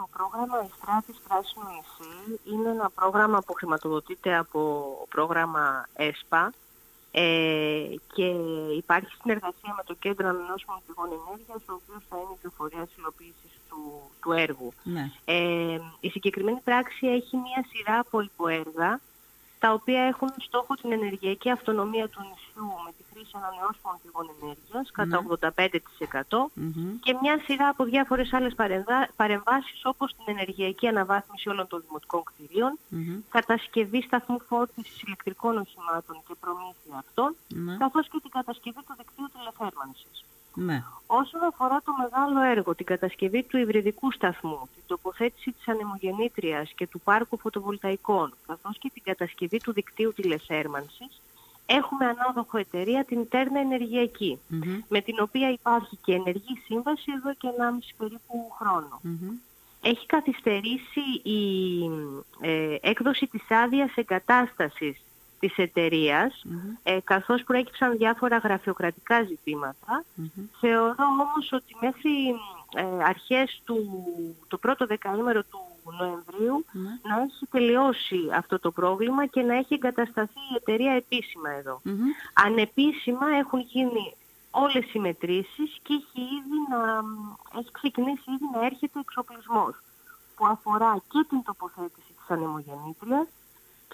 το πρόγραμμα Εστράτης Πράσινο Νησί είναι ένα πρόγραμμα που χρηματοδοτείται από πρόγραμμα ΕΣΠΑ ε, και υπάρχει συνεργασία με το Κέντρο Ανανεώσιμων Πηγών Ενέργειας, ο οποίος θα είναι και ο φορέας υλοποίησης του, του έργου. Ναι. Ε, η συγκεκριμένη πράξη έχει μία σειρά από υποέργα, τα οποία έχουν στόχο την ενεργειακή αυτονομία του νησιού με τη χρήση ανανεώσιμων πηγών ενέργειας κατά 85% Μμμ. και μια σειρά από διάφορες άλλες παρεμβα- παρεμβάσεις όπως την ενεργειακή αναβάθμιση όλων των δημοτικών κτηρίων, Μμμ. κατασκευή σταθμού φόρτισης ηλεκτρικών οχημάτων και προμήθεια αυτών, Ναι. καθώς και την κατασκευή του δικτύου τηλεθέρμανσης. Ναι. Όσον αφορά το μεγάλο έργο, την κατασκευή του υβριδικού σταθμού, την τοποθέτηση της ανεμογεννήτριας και του πάρκου φωτοβολταϊκών, καθώς και την κατασκευή του δικτύου τηλεθέρμανσης, έχουμε ανάδοχο εταιρεία την Τέρνα Ενεργειακή, Μμμ. με την οποία υπάρχει και ενεργή σύμβαση εδώ και 1,5 περίπου χρόνο. Μμμ. Έχει καθυστερήσει η ε, έκδοση της άδειας εγκατάστασης της εταιρείας, Μμμ. ε, καθώς προέκυψαν διάφορα γραφειοκρατικά ζητήματα. Μμμ. Θεωρώ όμως ότι μέχρι ε, αρχές του το πρώτο δεκαήμερο του Νοεμβρίου Ναι. να έχει τελειώσει αυτό το πρόβλημα και να έχει εγκατασταθεί η εταιρεία επίσημα εδώ. Μμμ. Ανεπίσημα έχουν γίνει όλες οι μετρήσεις και έχει, ήδη να, έχει ξεκινήσει ήδη να έρχεται εξοπλισμός που αφορά και την τοποθέτηση της ανεμογεννήτριας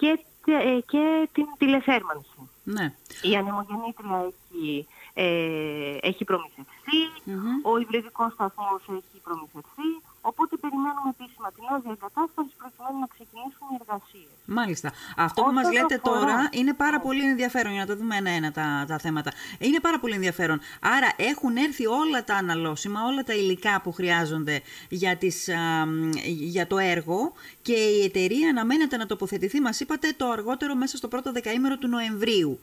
και, τε- και την τηλεθέρμανση. Ναι. Η ανεμογεννήτρια έχει, ε, έχει προμηθευτεί, Μμμ. ο υβριδικός σταθμός έχει προμηθευτεί, οπότε περιμένουμε επίσημα την άδεια εγκατάστασης προκειμένου να ξεκινήσουν οι εργασίες. Μάλιστα. Αυτό που Όσον μας λέτε αφορά- τώρα είναι πάρα Ναι. πολύ ενδιαφέρον για να το δούμε ένα-ένα τα, τα θέματα. Είναι πάρα πολύ ενδιαφέρον. Άρα έχουν έρθει όλα τα αναλώσιμα, όλα τα υλικά που χρειάζονται για, τις, α, μ, για το έργο και η εταιρεία αναμένεται να τοποθετηθεί, μας είπατε, το αργότερο μέσα στο πρώτο δεκαήμερο του Νοεμβρίου.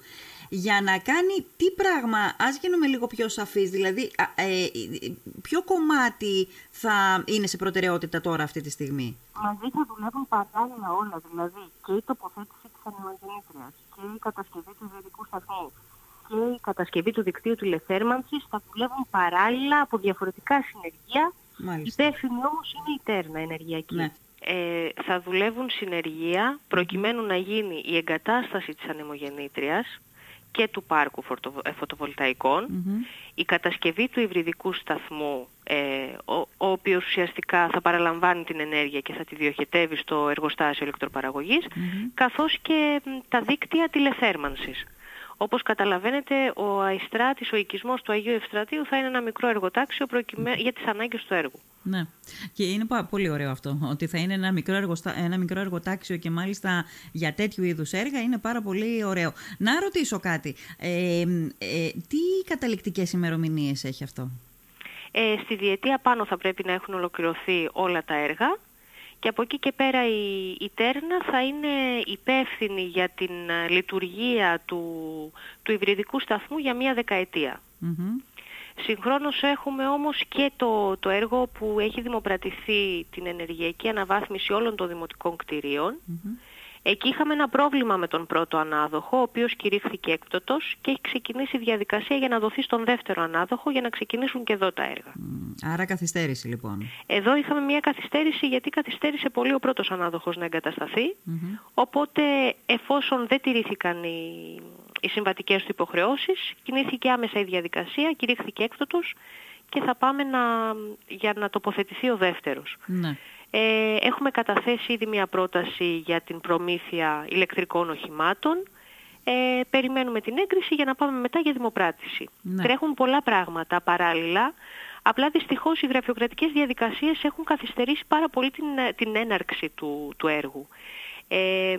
Για να κάνει τι πράγμα, ας γίνουμε λίγο πιο σαφείς, δηλαδή α, ε, ποιο κομμάτι θα είναι σε προτεραιότητα τώρα αυτή τη στιγμή; Μαζί θα δουλεύουν παράλληλα όλα, δηλαδή και η τοποθέτηση της ανεμογεννήτριας και η κατασκευή του υβριδικού σταθμού και η κατασκευή του δικτύου τηλεθέρμανσης θα δουλεύουν παράλληλα από διαφορετικά συνεργεία. Μάλιστα. Υπεύθυνη όμως είναι η Τέρνα ενεργειακή. Ναι. Ε, θα δουλεύουν συνεργεία προκειμένου να γίνει η εγκατάσταση της ανεμογεννήτριας και του πάρκου φορτο- ε, φωτοβολταϊκών, Μμμ. η κατασκευή του υβριδικού σταθμού, ε, ο, ο οποίος ουσιαστικά θα παραλαμβάνει την ενέργεια και θα τη διοχετεύει στο εργοστάσιο ηλεκτροπαραγωγής, Μμμ. καθώς και μ, τα δίκτυα τηλεθέρμανσης. Όπως καταλαβαίνετε, ο Αϊστράτης, ο οικισμός του Αγίου Ευστρατείου θα είναι ένα μικρό εργοτάξιο προκειμέ- για τις ανάγκες του έργου. Ναι. Και είναι πα- πολύ ωραίο αυτό. Ότι θα είναι ένα μικρό, εργοστα... ένα μικρό εργοτάξιο και μάλιστα για τέτοιου είδους έργα είναι πάρα πολύ ωραίο. Να ρωτήσω κάτι. Ε, ε, τι καταληκτικές ημερομηνίες έχει αυτό; Ε, στη διετία πάνω θα πρέπει να έχουν ολοκληρωθεί όλα τα έργα και από εκεί και πέρα η, η Τέρνα θα είναι υπεύθυνη για την ε, λειτουργία του, του υβριδικού σταθμού για μία δεκαετία. Μμμ. Συγχρόνως έχουμε όμως και το, το έργο που έχει δημοπρατηθεί την ενεργειακή αναβάθμιση όλων των δημοτικών κτηρίων. Μμμ. Εκεί είχαμε ένα πρόβλημα με τον πρώτο ανάδοχο, ο οποίος κηρύχθηκε έκπτωτος και έχει ξεκινήσει η διαδικασία για να δοθεί στον δεύτερο ανάδοχο για να ξεκινήσουν και εδώ τα έργα. Μ, Άρα καθυστέρηση λοιπόν. Εδώ είχαμε μια καθυστέρηση γιατί καθυστέρησε πολύ ο πρώτος ανάδοχος να εγκατασταθεί. Μμμ. Οπότε εφόσον δεν τηρήθηκαν οι, οι συμβατικές του υποχρεώσεις, κινήθηκε άμεσα η διαδικασία, κηρύχθηκε έκπτωτος και θα πάμε να, για να τοποθετηθεί ο δεύτερος. Ναι. Ε, έχουμε καταθέσει ήδη μια πρόταση για την προμήθεια ηλεκτρικών οχημάτων. Ε, περιμένουμε την έγκριση για να πάμε μετά για δημοπράτηση. Ναι. Τρέχουν πολλά πράγματα παράλληλα. Απλά δυστυχώς οι γραφειοκρατικές διαδικασίες έχουν καθυστερήσει πάρα πολύ την, την έναρξη του, του έργου. Ε,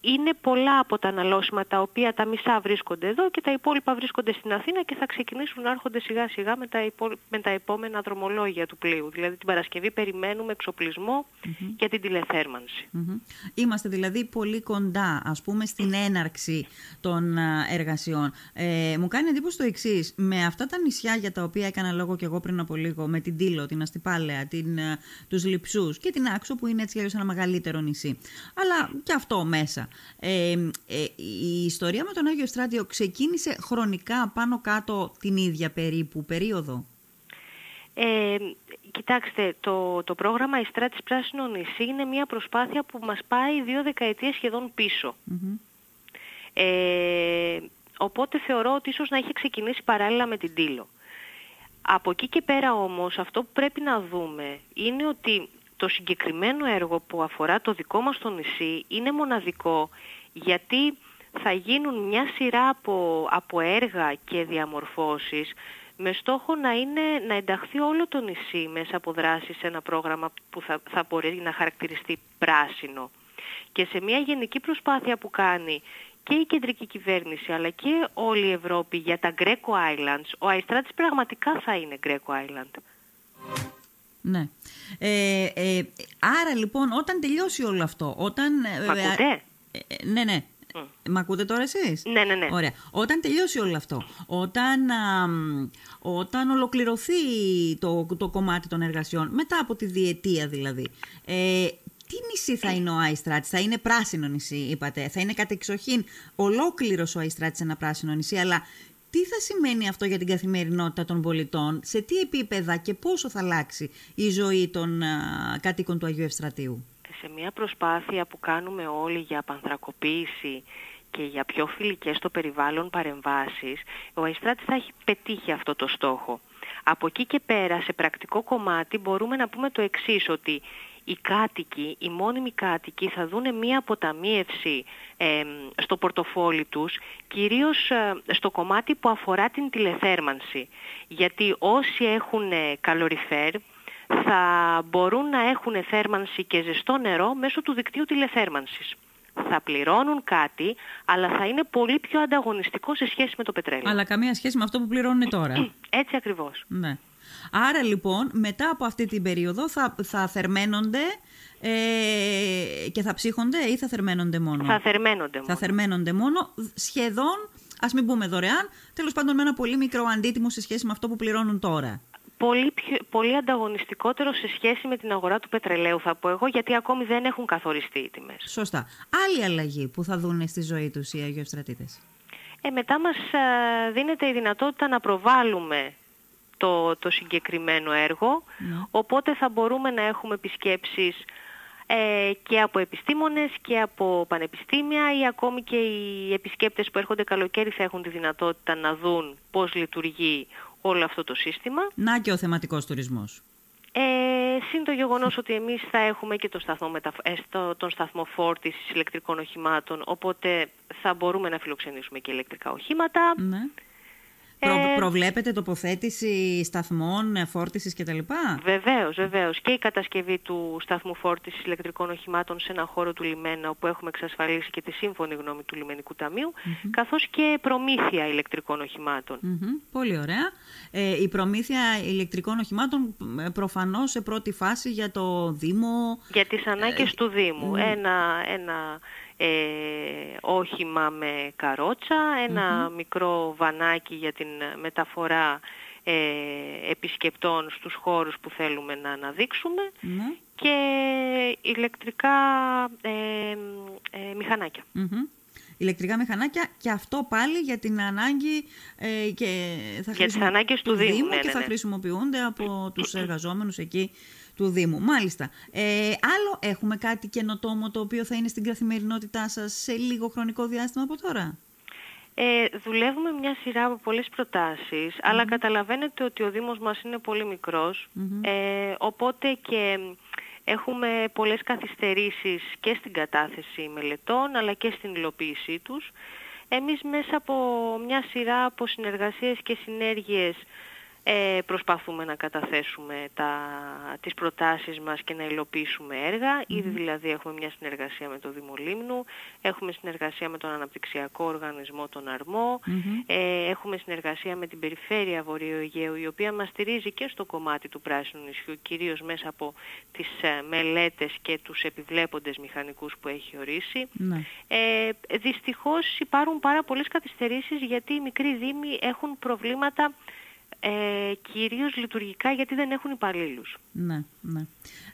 είναι πολλά από τα αναλώσιμα τα οποία τα μισά βρίσκονται εδώ και τα υπόλοιπα βρίσκονται στην Αθήνα και θα ξεκινήσουν να έρχονται σιγά σιγά με τα, υπό, με τα επόμενα δρομολόγια του πλοίου. Δηλαδή την Παρασκευή περιμένουμε εξοπλισμό για την τηλεθέρμανση. Μμμ. Είμαστε δηλαδή πολύ κοντά, ας πούμε, στην έναρξη των α, εργασιών. Ε, μου κάνει εντύπωση το εξής. Με αυτά τα νησιά για τα οποία έκανα λόγο και εγώ πριν από λίγο, με την Τήλο, την Αστυπάλαια, την, α, τους Λειψούς και την Άξο που είναι έτσι κι αλλιώς ένα μεγαλύτερο νησί. Αλλά και αυτό μέσα. Ε, ε, η ιστορία με τον Άγιο Στράτιο ξεκίνησε χρονικά πάνω κάτω την ίδια περίπου περίοδο; Ε, κοιτάξτε, το, το πρόγραμμα «Η Στράτης Πράσινο Νησί» είναι μια προσπάθεια που μας πάει δύο δεκαετίες σχεδόν Ε, οπότε θεωρώ ότι ίσως να είχε ξεκινήσει παράλληλα με την Τήλο. Από εκεί και πέρα όμως αυτό που πρέπει να δούμε είναι ότι το συγκεκριμένο έργο που αφορά το δικό μας το νησί είναι μοναδικό γιατί θα γίνουν μια σειρά από, από έργα και διαμορφώσεις με στόχο να, είναι, να ενταχθεί όλο το νησί μέσα από δράσεις σε ένα πρόγραμμα που θα, θα μπορεί να χαρακτηριστεί πράσινο. Και σε μια γενική προσπάθεια που κάνει και η κεντρική κυβέρνηση αλλά και όλη η Ευρώπη για τα Greco Islands, ο Αϊστράτης πραγματικά θα είναι Greco Island. Ναι. Ε, ε, άρα λοιπόν όταν τελειώσει όλο αυτό, όταν... Μ' ακούτε; Ε, ναι, ναι. Mm. Μ' ακούτε τώρα εσείς; Ναι, ναι, ναι. Ωραία. Όταν τελειώσει όλο αυτό, όταν, όταν ολοκληρωθεί το, το κομμάτι των εργασιών, μετά από τη διετία δηλαδή, ε, τι νησί θα είναι ο Αϊστράτης, θα είναι πράσινο νησί, είπατε. Θα είναι κατεξοχήν ολόκληρος ο Αϊστράτης ένα πράσινο νησί, αλλά τι θα σημαίνει αυτό για την καθημερινότητα των πολιτών, σε τι επίπεδα και πόσο θα αλλάξει η ζωή των κατοίκων του Αγίου Ευστρατείου; Σε μια προσπάθεια που κάνουμε όλοι για απανθρακοποίηση και για πιο φιλικές στο περιβάλλον παρεμβάσεις, ο Αϊστράτης θα έχει πετύχει αυτό το στόχο. Από εκεί και πέρα, σε πρακτικό κομμάτι, μπορούμε να πούμε το εξής, ότι οι κάτοικοι, οι μόνιμοι κάτοικοι θα δούνε μία αποταμίευση στο πορτοφόλι τους, κυρίως ε, στο κομμάτι που αφορά την τηλεθέρμανση. Γιατί όσοι έχουν καλοριφέρ θα μπορούν να έχουν θέρμανση και ζεστό νερό μέσω του δικτύου τηλεθέρμανσης. Θα πληρώνουν κάτι, αλλά θα είναι πολύ πιο ανταγωνιστικό σε σχέση με το πετρέλαιο. Αλλά καμία σχέση με αυτό που πληρώνουν τώρα. Έτσι ακριβώς. Ναι. Άρα λοιπόν μετά από αυτή την περίοδο θα, θα θερμαίνονται ε, και θα ψύχονται ή θα θερμαίνονται μόνο; Θα θερμαίνονται μόνο. Θα θερμαίνονται μόνο σχεδόν, ας μην πούμε δωρεάν, τέλος πάντων με ένα πολύ μικρό αντίτιμο σε σχέση με αυτό που πληρώνουν τώρα. Πολύ, πιο, πολύ ανταγωνιστικότερο σε σχέση με την αγορά του πετρελαίου θα πω εγώ γιατί ακόμη δεν έχουν καθοριστεί οι τιμές. Σωστά. Άλλη αλλαγή που θα δουν στη ζωή τους οι αγιοστρατήτες; Ε, μετά μας α, δίνεται η δυνατότητα να προβάλλουμε το, το συγκεκριμένο έργο, ναι. οπότε θα μπορούμε να έχουμε επισκέψεις ε, και από επιστήμονες και από πανεπιστήμια ή ακόμη και οι επισκέπτες που έρχονται καλοκαίρι θα έχουν τη δυνατότητα να δουν πώς λειτουργεί όλο αυτό το σύστημα. Να και ο θεματικός τουρισμός. Ε, Συν το γεγονός ότι εμείς θα έχουμε και το σταθμό μετα... Ε, τον σταθμό φόρτισης ηλεκτρικών οχημάτων, οπότε θα μπορούμε να φιλοξενήσουμε και ηλεκτρικά οχήματα. Ναι. Προ, ε, προβλέπετε τοποθέτηση σταθμών, ε, φόρτισης κτλ. Βεβαίως, βεβαίως. Και η κατασκευή του σταθμού φόρτισης ηλεκτρικών οχημάτων σε ένα χώρο του λιμένα όπου έχουμε εξασφαλίσει και τη σύμφωνη γνώμη του Λιμενικού Ταμείου, mm-hmm. καθώς και προμήθεια ηλεκτρικών οχημάτων. Mm-hmm. Πολύ ωραία. Ε, η προμήθεια ηλεκτρικών οχημάτων ε, προφανώς σε πρώτη φάση για το Δήμο... Για τις ανάγκες του Δήμου. Ένα, ένα ε, όχημα με καρότσα, μικρό βανάκι για την μεταφορά ε, επισκεπτών στους χώρους που θέλουμε να αναδειξουμε και ηλεκτρικά ε, ε μηχανάκια. Ηλεκτρικά μηχανάκια και αυτό πάλι για την ανάγκη ε, και θα για τις ανάγκες του, Δήμου, ναι, και ναι, θα ναι. χρησιμοποιούνται από τους εργαζόμενους εκεί του Δήμου. Μάλιστα. Ε, άλλο έχουμε κάτι καινοτόμο το οποίο θα είναι στην καθημερινότητά σας σε λίγο χρονικό διάστημα από τώρα; Ε, δουλεύουμε μια σειρά από πολλές αλλά καταλαβαίνετε ότι ο Δήμος μας είναι πολύ ε, οπότε και έχουμε πολλές καθυστερήσεις και στην κατάθεση μελετών, αλλά και στην υλοποίησή τους. Εμείς μέσα από μια σειρά από συνεργασίες και συνέργειες ε, προσπαθούμε να καταθέσουμε τα, τις προτάσεις μας και να υλοποιήσουμε έργα. Ήδη δηλαδή έχουμε μια συνεργασία με το Δήμο Λίμνου, έχουμε συνεργασία με τον Αναπτυξιακό Οργανισμό τον Αρμό, ε, έχουμε συνεργασία με την Περιφέρεια Βορείου Αιγαίου η οποία μας στηρίζει και στο κομμάτι του Πράσινου Νησιού κυρίως μέσα από τις ε, μελέτες και τους επιβλέποντες μηχανικούς που έχει ορίσει. Ναι. Ε, δυστυχώς υπάρχουν πάρα πολλές καθυστερήσεις γιατί οι μικροί δήμοι έχουν προβλήματα ε, κυρίως λειτουργικά γιατί δεν έχουν υπαλλήλους. Ναι, ναι.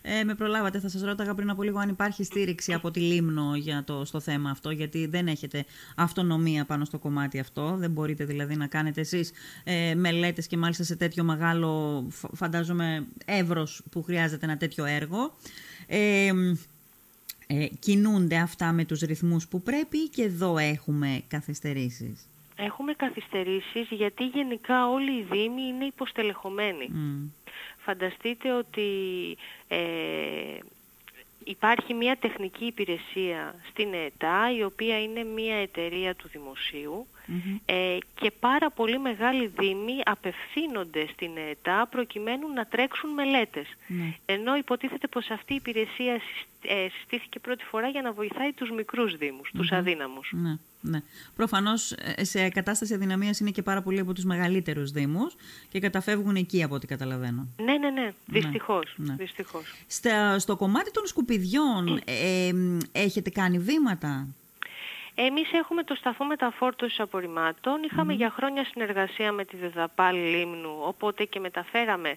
Ε, με προλάβατε, θα σας ρώταγα πριν από λίγο αν υπάρχει στήριξη από τη Λίμνο για το, στο θέμα αυτό, γιατί δεν έχετε αυτονομία πάνω στο κομμάτι αυτό, δεν μπορείτε δηλαδή να κάνετε εσείς ε, μελέτες και μάλιστα σε τέτοιο μεγάλο, φαντάζομαι, εύρος που χρειάζεται ένα τέτοιο έργο. Ε, ε, κινούνται αυτά με τους ρυθμούς που πρέπει και εδώ έχουμε καθυστερήσεις. Έχουμε καθυστερήσεις γιατί γενικά όλοι οι δήμοι είναι υποστελεχωμένοι. Φανταστείτε ότι ε, υπάρχει μια τεχνική υπηρεσία στην ΕΤΑ η οποία είναι μια εταιρεία του δημοσιου ε, και πάρα πολύ μεγάλοι δήμοι απευθύνονται στην ΕΤΑ προκειμένου να τρέξουν μελέτες. Ναι. Ενώ υποτίθεται πως αυτή η υπηρεσία ε, συστήθηκε πρώτη φορά για να βοηθάει τους μικρούς δήμους, τους αδύναμους. Ναι. Ναι. Προφανώς ε, σε κατάσταση αδυναμίας είναι και πάρα πολλοί από τους μεγαλύτερους Δήμους και καταφεύγουν εκεί από ό,τι καταλαβαίνω. Ναι, ναι, ναι. Δυστυχώς. Ναι. Δυστυχώς. στο κομμάτι των σκουπιδιών, ε, έχετε κάνει βήματα; Εμείς έχουμε το σταθμό μεταφόρτωσης απορριμμάτων. για χρόνια συνεργασία με τη ΔΕΔΑΠΑΛ Λίμνου, οπότε και μεταφέραμε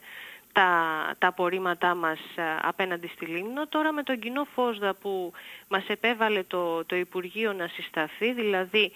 τα, τα απορρίμματά μας απέναντι στη Λίμνο. Τώρα με τον κοινό φόσδα που μας επέβαλε το, το Υπουργείο να συσταθεί, δηλαδή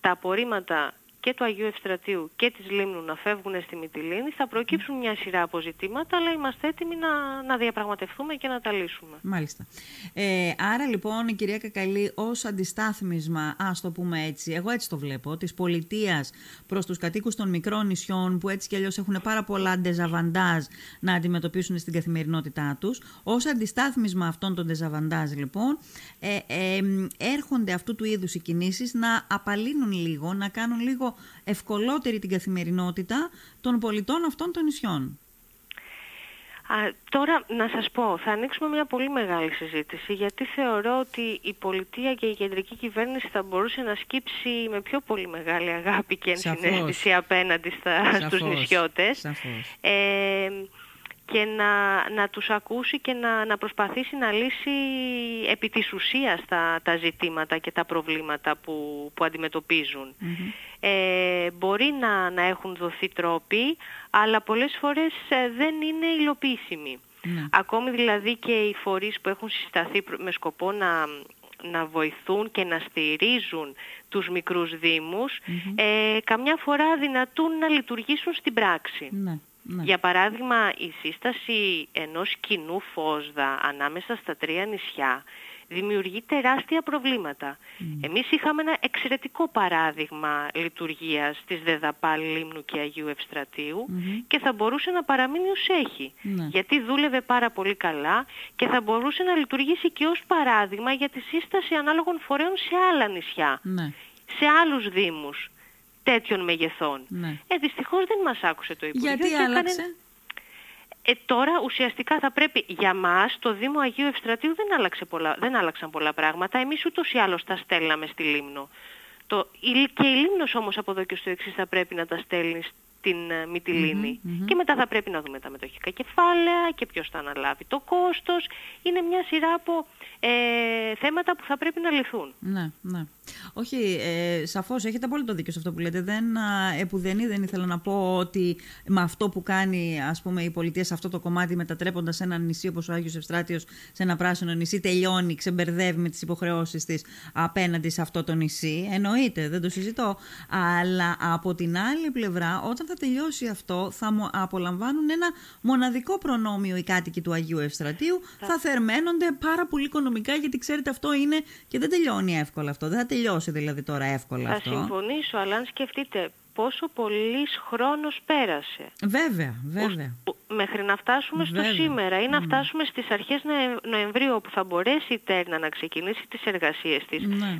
τα απορρίμματα και του Αγίου Ευστρατείου και της Λίμνου να φεύγουν στη Μυτιλίνη, θα προκύψουν μια σειρά αποζητήματα, αλλά είμαστε έτοιμοι να, να διαπραγματευτούμε και να τα λύσουμε. Μάλιστα. Ε, άρα λοιπόν, η κυρία Κακαλή, ως αντιστάθμισμα, ας το πούμε έτσι, εγώ έτσι το βλέπω, της πολιτείας προς τους κατοίκους των μικρών νησιών, που έτσι κι αλλιώς έχουν πάρα πολλά ντεζαβαντάζ να αντιμετωπίσουν στην καθημερινότητά τους, ως αντιστάθμισμα αυτών των ντεζαβαντάζ λοιπόν, ε, ε, έρχονται αυτού του είδους οι κινήσεις να απαλύνουν λίγο, να κάνουν λίγο ευκολότερη την καθημερινότητα των πολιτών αυτών των νησιών. Α, τώρα να σας πω, θα ανοίξουμε μια πολύ μεγάλη συζήτηση γιατί θεωρώ ότι η πολιτεία και η κεντρική κυβέρνηση θα μπορούσε να σκύψει με πιο πολύ μεγάλη αγάπη και ενσυναίσθηση απέναντι στα, στους νησιώτες. Ε, και να, να τους ακούσει και να, να προσπαθήσει να λύσει επί της ουσίας τα, τα ζητήματα και τα προβλήματα που, που αντιμετωπίζουν. Ε, μπορεί να, να έχουν δοθεί τρόποι, αλλά πολλές φορές ε, δεν είναι υλοποιήσιμοι. Ναι. Ακόμη δηλαδή και οι φορείς που έχουν συσταθεί με σκοπό να, να βοηθούν και να στηρίζουν τους μικρούς ε, καμιά φορά δυνατούν να λειτουργήσουν στην πράξη. Ναι. Ναι. Για παράδειγμα, η σύσταση ενός κοινού φόσδα ανάμεσα στα τρία νησιά δημιουργεί τεράστια προβλήματα. Mm. Εμείς είχαμε ένα εξαιρετικό παράδειγμα λειτουργίας της ΔΕΔΑΠΑΛ Λίμνου και Αγίου και θα μπορούσε να παραμείνει ως έχει. Ναι. Γιατί δούλευε πάρα πολύ καλά και θα μπορούσε να λειτουργήσει και ως παράδειγμα για τη σύσταση ανάλογων φορέων σε άλλα νησιά, ναι. σε άλλους δήμους τέτοιων μεγεθών. Ναι. Ε, δυστυχώς δεν μας άκουσε το Υπουργείο. Γιατί άλλαξε; Ε, τώρα ουσιαστικά θα πρέπει για μας το Δήμο Αγίου Ευστρατείου δεν, άλλαξε πολλά, δεν άλλαξαν πολλά πράγματα. Εμείς ούτως ή άλλως τα στέλναμε στη Λίμνο. Το, και η Λίμνος όμως από εδώ και στο εξής θα πρέπει να τα στέλνει στην ε, μυτιλινη Και μετά θα πρέπει να δούμε τα μετοχικά κεφάλαια και ποιος θα αναλάβει το κόστος. Είναι μια σειρά από ε, θέματα που θα πρέπει να λυθούν. Ναι, ναι. Όχι, ε, σαφώς έχετε απόλυτο δίκιο σε αυτό που λέτε. Δεν, επουδενή δεν ήθελα να πω ότι με αυτό που κάνει ας πούμε, η πολιτεία σε αυτό το κομμάτι, μετατρέποντας ένα νησί όπως ο Άγιος Ευστράτιος σε ένα πράσινο νησί, τελειώνει, ξεμπερδεύει με τις υποχρεώσεις της απέναντι σε αυτό το νησί. Εννοείται, δεν το συζητώ. Αλλά από την άλλη πλευρά, όταν θα τελειώσει αυτό, θα απολαμβάνουν ένα μοναδικό προνόμιο οι κάτοικοι του Αγίου Ευστρατείου. Θα, θα θερμαίνονται πάρα πολύ οικονομικά, γιατί ξέρετε αυτό είναι και δεν τελειώνει εύκολα αυτό. Δεν θα τελειώσει δηλαδή τώρα εύκολα θα αυτό. Θα συμφωνήσω, αλλά αν σκεφτείτε πόσο πολύς χρόνος πέρασε. Βέβαια, βέβαια. μέχρι να φτάσουμε στο σήμερα ή να ναι. φτάσουμε στις αρχές Νοεμβρίου όπου θα μπορέσει η Τέρνα να ξεκινήσει τις εργασίες της. Ναι.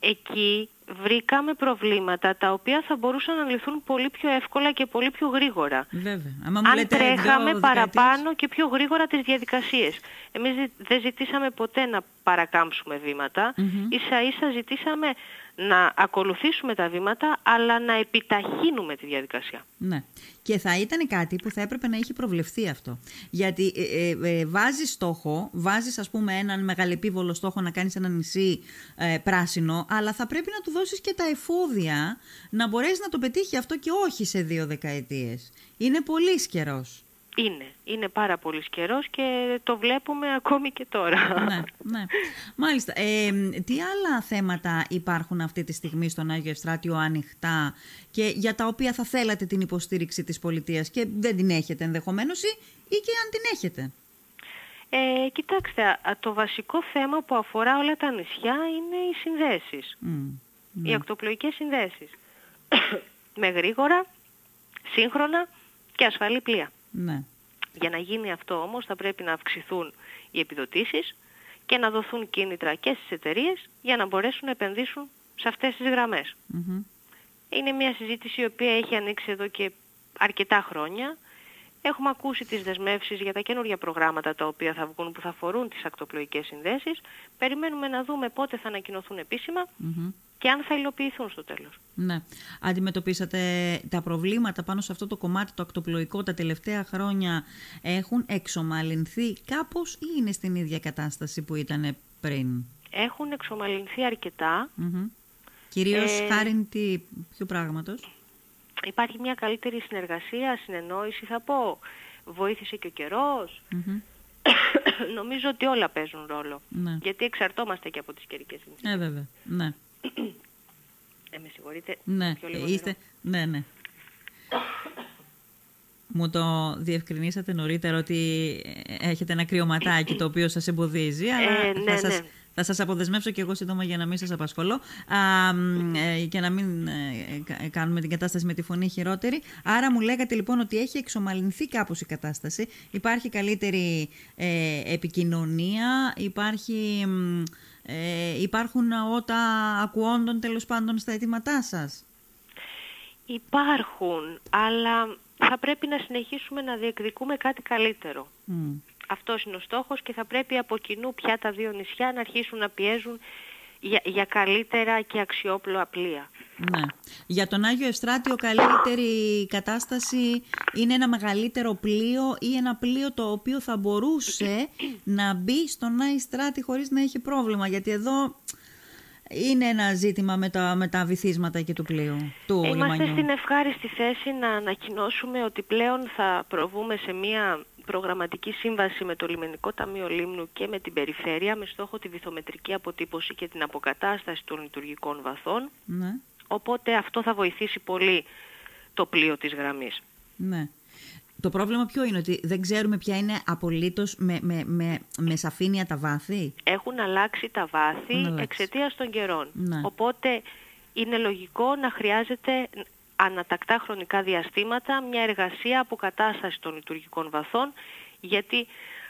Εκεί βρήκαμε προβλήματα τα οποία θα μπορούσαν να λυθούν πολύ πιο εύκολα και πολύ πιο γρήγορα. Βέβαια. Αν τρέχαμε παραπάνω και πιο γρήγορα τις διαδικασίες. Εμείς δεν ζητήσαμε ποτέ να παρακάμψουμε βήματα. Mm-hmm. Ίσα ίσα ζητήσαμε να ακολουθήσουμε τα βήματα, αλλά να επιταχύνουμε τη διαδικασία. Ναι. Και θα ήταν κάτι που θα έπρεπε να έχει προβλεφθεί αυτό. Γιατί ε, ε, ε βάζεις στόχο, βάζεις ας πούμε έναν μεγαλεπίβολο στόχο να κάνεις ένα νησί ε, πράσινο, αλλά θα πρέπει να του δώσεις και τα εφόδια να μπορέσεις να το πετύχει αυτό και όχι σε δύο δεκαετίες. Είναι πολύ καιρός. Είναι. Είναι πάρα πολύς καιρός και το βλέπουμε ακόμη και τώρα. Ναι, ναι. Μάλιστα. Ε, τι άλλα θέματα υπάρχουν αυτή τη στιγμή στον Άγιο Ευστράτιο ανοιχτά και για τα οποία θα θέλατε την υποστήριξη της πολιτείας και δεν την έχετε ενδεχομένως ή, ή και αν την έχετε; Ε, κοιτάξτε, το βασικό θέμα που αφορά όλα τα νησιά είναι οι συνδέσεις. Οι ακτοπλοϊκές συνδέσεις. Με γρήγορα, σύγχρονα και ασφαλή πλοία. Ναι. Για να γίνει αυτό όμως θα πρέπει να αυξηθούν οι επιδοτήσεις και να δοθούν κίνητρα και στις εταιρείες για να μπορέσουν να επενδύσουν σε αυτές τις γραμμες Είναι μια συζήτηση η οποία έχει ανοίξει εδώ και αρκετά χρόνια. Έχουμε ακούσει τις δεσμεύσεις για τα καινούργια προγράμματα τα οποία θα βγουν που θα αφορούν τις ακτοπλοϊκές συνδέσεις. Περιμένουμε να δούμε πότε θα ανακοινωθούν και αν θα υλοποιηθούν στο τέλος. Ναι. Αντιμετωπίσατε τα προβλήματα πάνω σε αυτό το κομμάτι το ακτοπλοϊκό τα τελευταία χρόνια έχουν εξομαλυνθεί κάπως ή είναι στην ίδια κατάσταση που ήταν πριν; Έχουν εξομαλυνθεί αρκετά. Mm-hmm. Κυρίως ε... χάρη τι, ποιο πράγματος; Υπάρχει μια καλύτερη συνεργασία, συνεννόηση θα πω. Βοήθησε και ο καιρος Νομίζω ότι όλα παίζουν ρόλο. Ναι. Γιατί εξαρτώμαστε και από τις καιρικές συνθήκες. Ε, βέβαια. Ναι. Ε, με συγχωρείτε. Ναι, είστε... Ναι, ναι. Μου το διευκρινίσατε νωρίτερα ότι έχετε ένα κρυωματάκι το οποίο σας εμποδίζει, αλλά ε, ναι, θα, σας, ναι. θα σας αποδεσμεύσω και εγώ σύντομα για να μην σας απασχολώ α, ε, και να μην ε, κάνουμε την κατάσταση με τη φωνή χειρότερη. Άρα μου λέγατε λοιπόν ότι έχει εξομαλυνθεί κάπως η κατάσταση, υπάρχει καλύτερη ε, επικοινωνία, υπάρχει... Ε, υπάρχουν ότα ακουόντων τέλος πάντων στα αιτήματά σας; Υπάρχουν, αλλά θα πρέπει να συνεχίσουμε να διεκδικούμε κάτι καλύτερο. Mm. Αυτός είναι ο στόχος και θα πρέπει από κοινού πια τα δύο νησιά να αρχίσουν να πιέζουν για, για καλύτερα και αξιόπλοα πλοία. Ναι. Για τον Άγιο Ευστράτιο καλύτερη κατάσταση είναι ένα μεγαλύτερο πλοίο ή ένα πλοίο το οποίο θα μπορούσε να μπει στον Άγιο Ευστράτη χωρίς να έχει πρόβλημα. Γιατί εδώ είναι ένα ζήτημα με τα, με τα βυθίσματα και του πλοίου, του Είμαστε λιμανιού. στην ευχάριστη θέση να ανακοινώσουμε ότι πλέον θα προβούμε σε μια προγραμματική σύμβαση με το Λιμενικό Ταμείο Λίμνου και με την Περιφέρεια με στόχο τη βυθομετρική αποτύπωση και την αποκατάσταση των λειτουργικών βαθών. Ναι. Οπότε αυτό θα βοηθήσει πολύ το πλοίο της γραμμής. Ναι. Το πρόβλημα ποιο είναι, ότι δεν ξέρουμε ποια είναι απολύτως με, με, με, με σαφήνεια τα βάθη; Έχουν αλλάξει τα βάθη εξαιτίας των καιρών. Ναι. Οπότε είναι λογικό να χρειάζεται ανατακτά χρονικά διαστήματα μια εργασία αποκατάστασης των λειτουργικών βαθών γιατί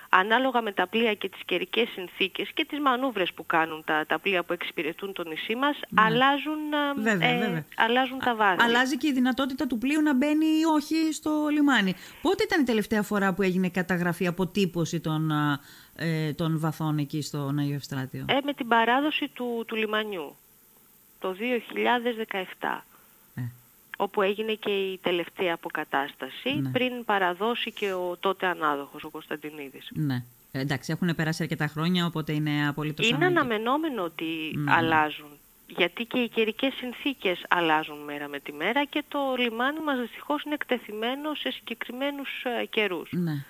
ανάλογα με τα πλοία και τις καιρικές συνθήκες και τις μανούβρες που κάνουν τα, τα πλοία που εξυπηρετούν το νησί μας, Ναι. αλλάζουν, ε, Βέβαια, ε, βέβαια. αλλάζουν τα βάθη. Αλλάζει και η δυνατότητα του πλοίου να μπαίνει ή όχι στο λιμάνι. Πότε ήταν η τελευταία φορά που έγινε καταγραφή, αποτύπωση των, α, ε, των βαθών εκεί στο Αγίο Ευστράτιο. Ε, με την παράδοση του, του λιμανιού το 2017 Ε. όπου έγινε και η τελευταία αποκατάσταση Ναι. πριν παραδώσει και ο τότε ανάδοχος ο Κωνσταντινίδης. Ναι. Ε, εντάξει, έχουν περάσει αρκετά χρόνια, οπότε είναι απολύτως Είναι ανάγκη. αναμενόμενο ότι Ναι. αλλάζουν. Γιατί και οι καιρικές συνθήκες αλλάζουν μέρα με τη μέρα και το λιμάνι μας δυστυχώς είναι εκτεθειμένο σε συγκεκριμένους ε, καιρούς. Ναι.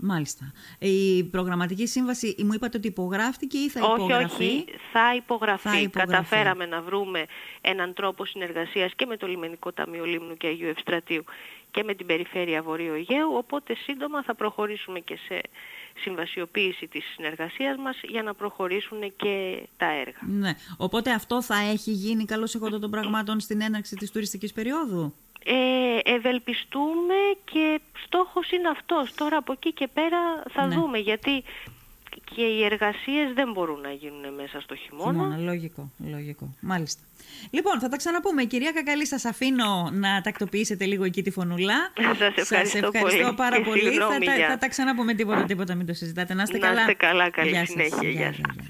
Μάλιστα. Η προγραμματική σύμβαση, μου είπατε ότι υπογράφτηκε ή θα όχι, υπογραφεί; όχι, θα υπογραφεί. Θα υπογραφεί. Καταφέραμε να βρούμε έναν τρόπο συνεργασίας και με το Λιμενικό Ταμείο Λίμνου και Αγίου Ευστρατείου και με την Περιφέρεια Βορείου Αιγαίου, οπότε σύντομα θα προχωρήσουμε και σε συμβασιοποίηση της συνεργασίας μας για να προχωρήσουν και τα έργα. Ναι. Οπότε αυτό θα έχει γίνει καλώς εγώ των πραγμάτων στην έναρξη της τουριστικής περίοδου; Ε, ευελπιστούμε και στόχος είναι αυτός. Τώρα από εκεί και πέρα θα Ναι. δούμε γιατί και οι εργασίες δεν μπορούν να γίνουν μέσα στο χειμώνα. Χειμώνα, λογικό, λογικό. Μάλιστα. Λοιπόν, θα τα ξαναπούμε. Κυρία Κακαλή, σας αφήνω να τακτοποιήσετε λίγο εκεί τη φωνούλα. Σας ευχαριστώ ευχαριστώ πολύ πάρα και πολύ. Θα, συγγνώμη τα- για- θα τα ξαναπούμε τίποτα, τίποτα, μην το συζητάτε. Να είστε Να καλά. είστε καλά, καλή Γεια σας. συνέχεια. Γεια, Γεια γεια, σας. γεια.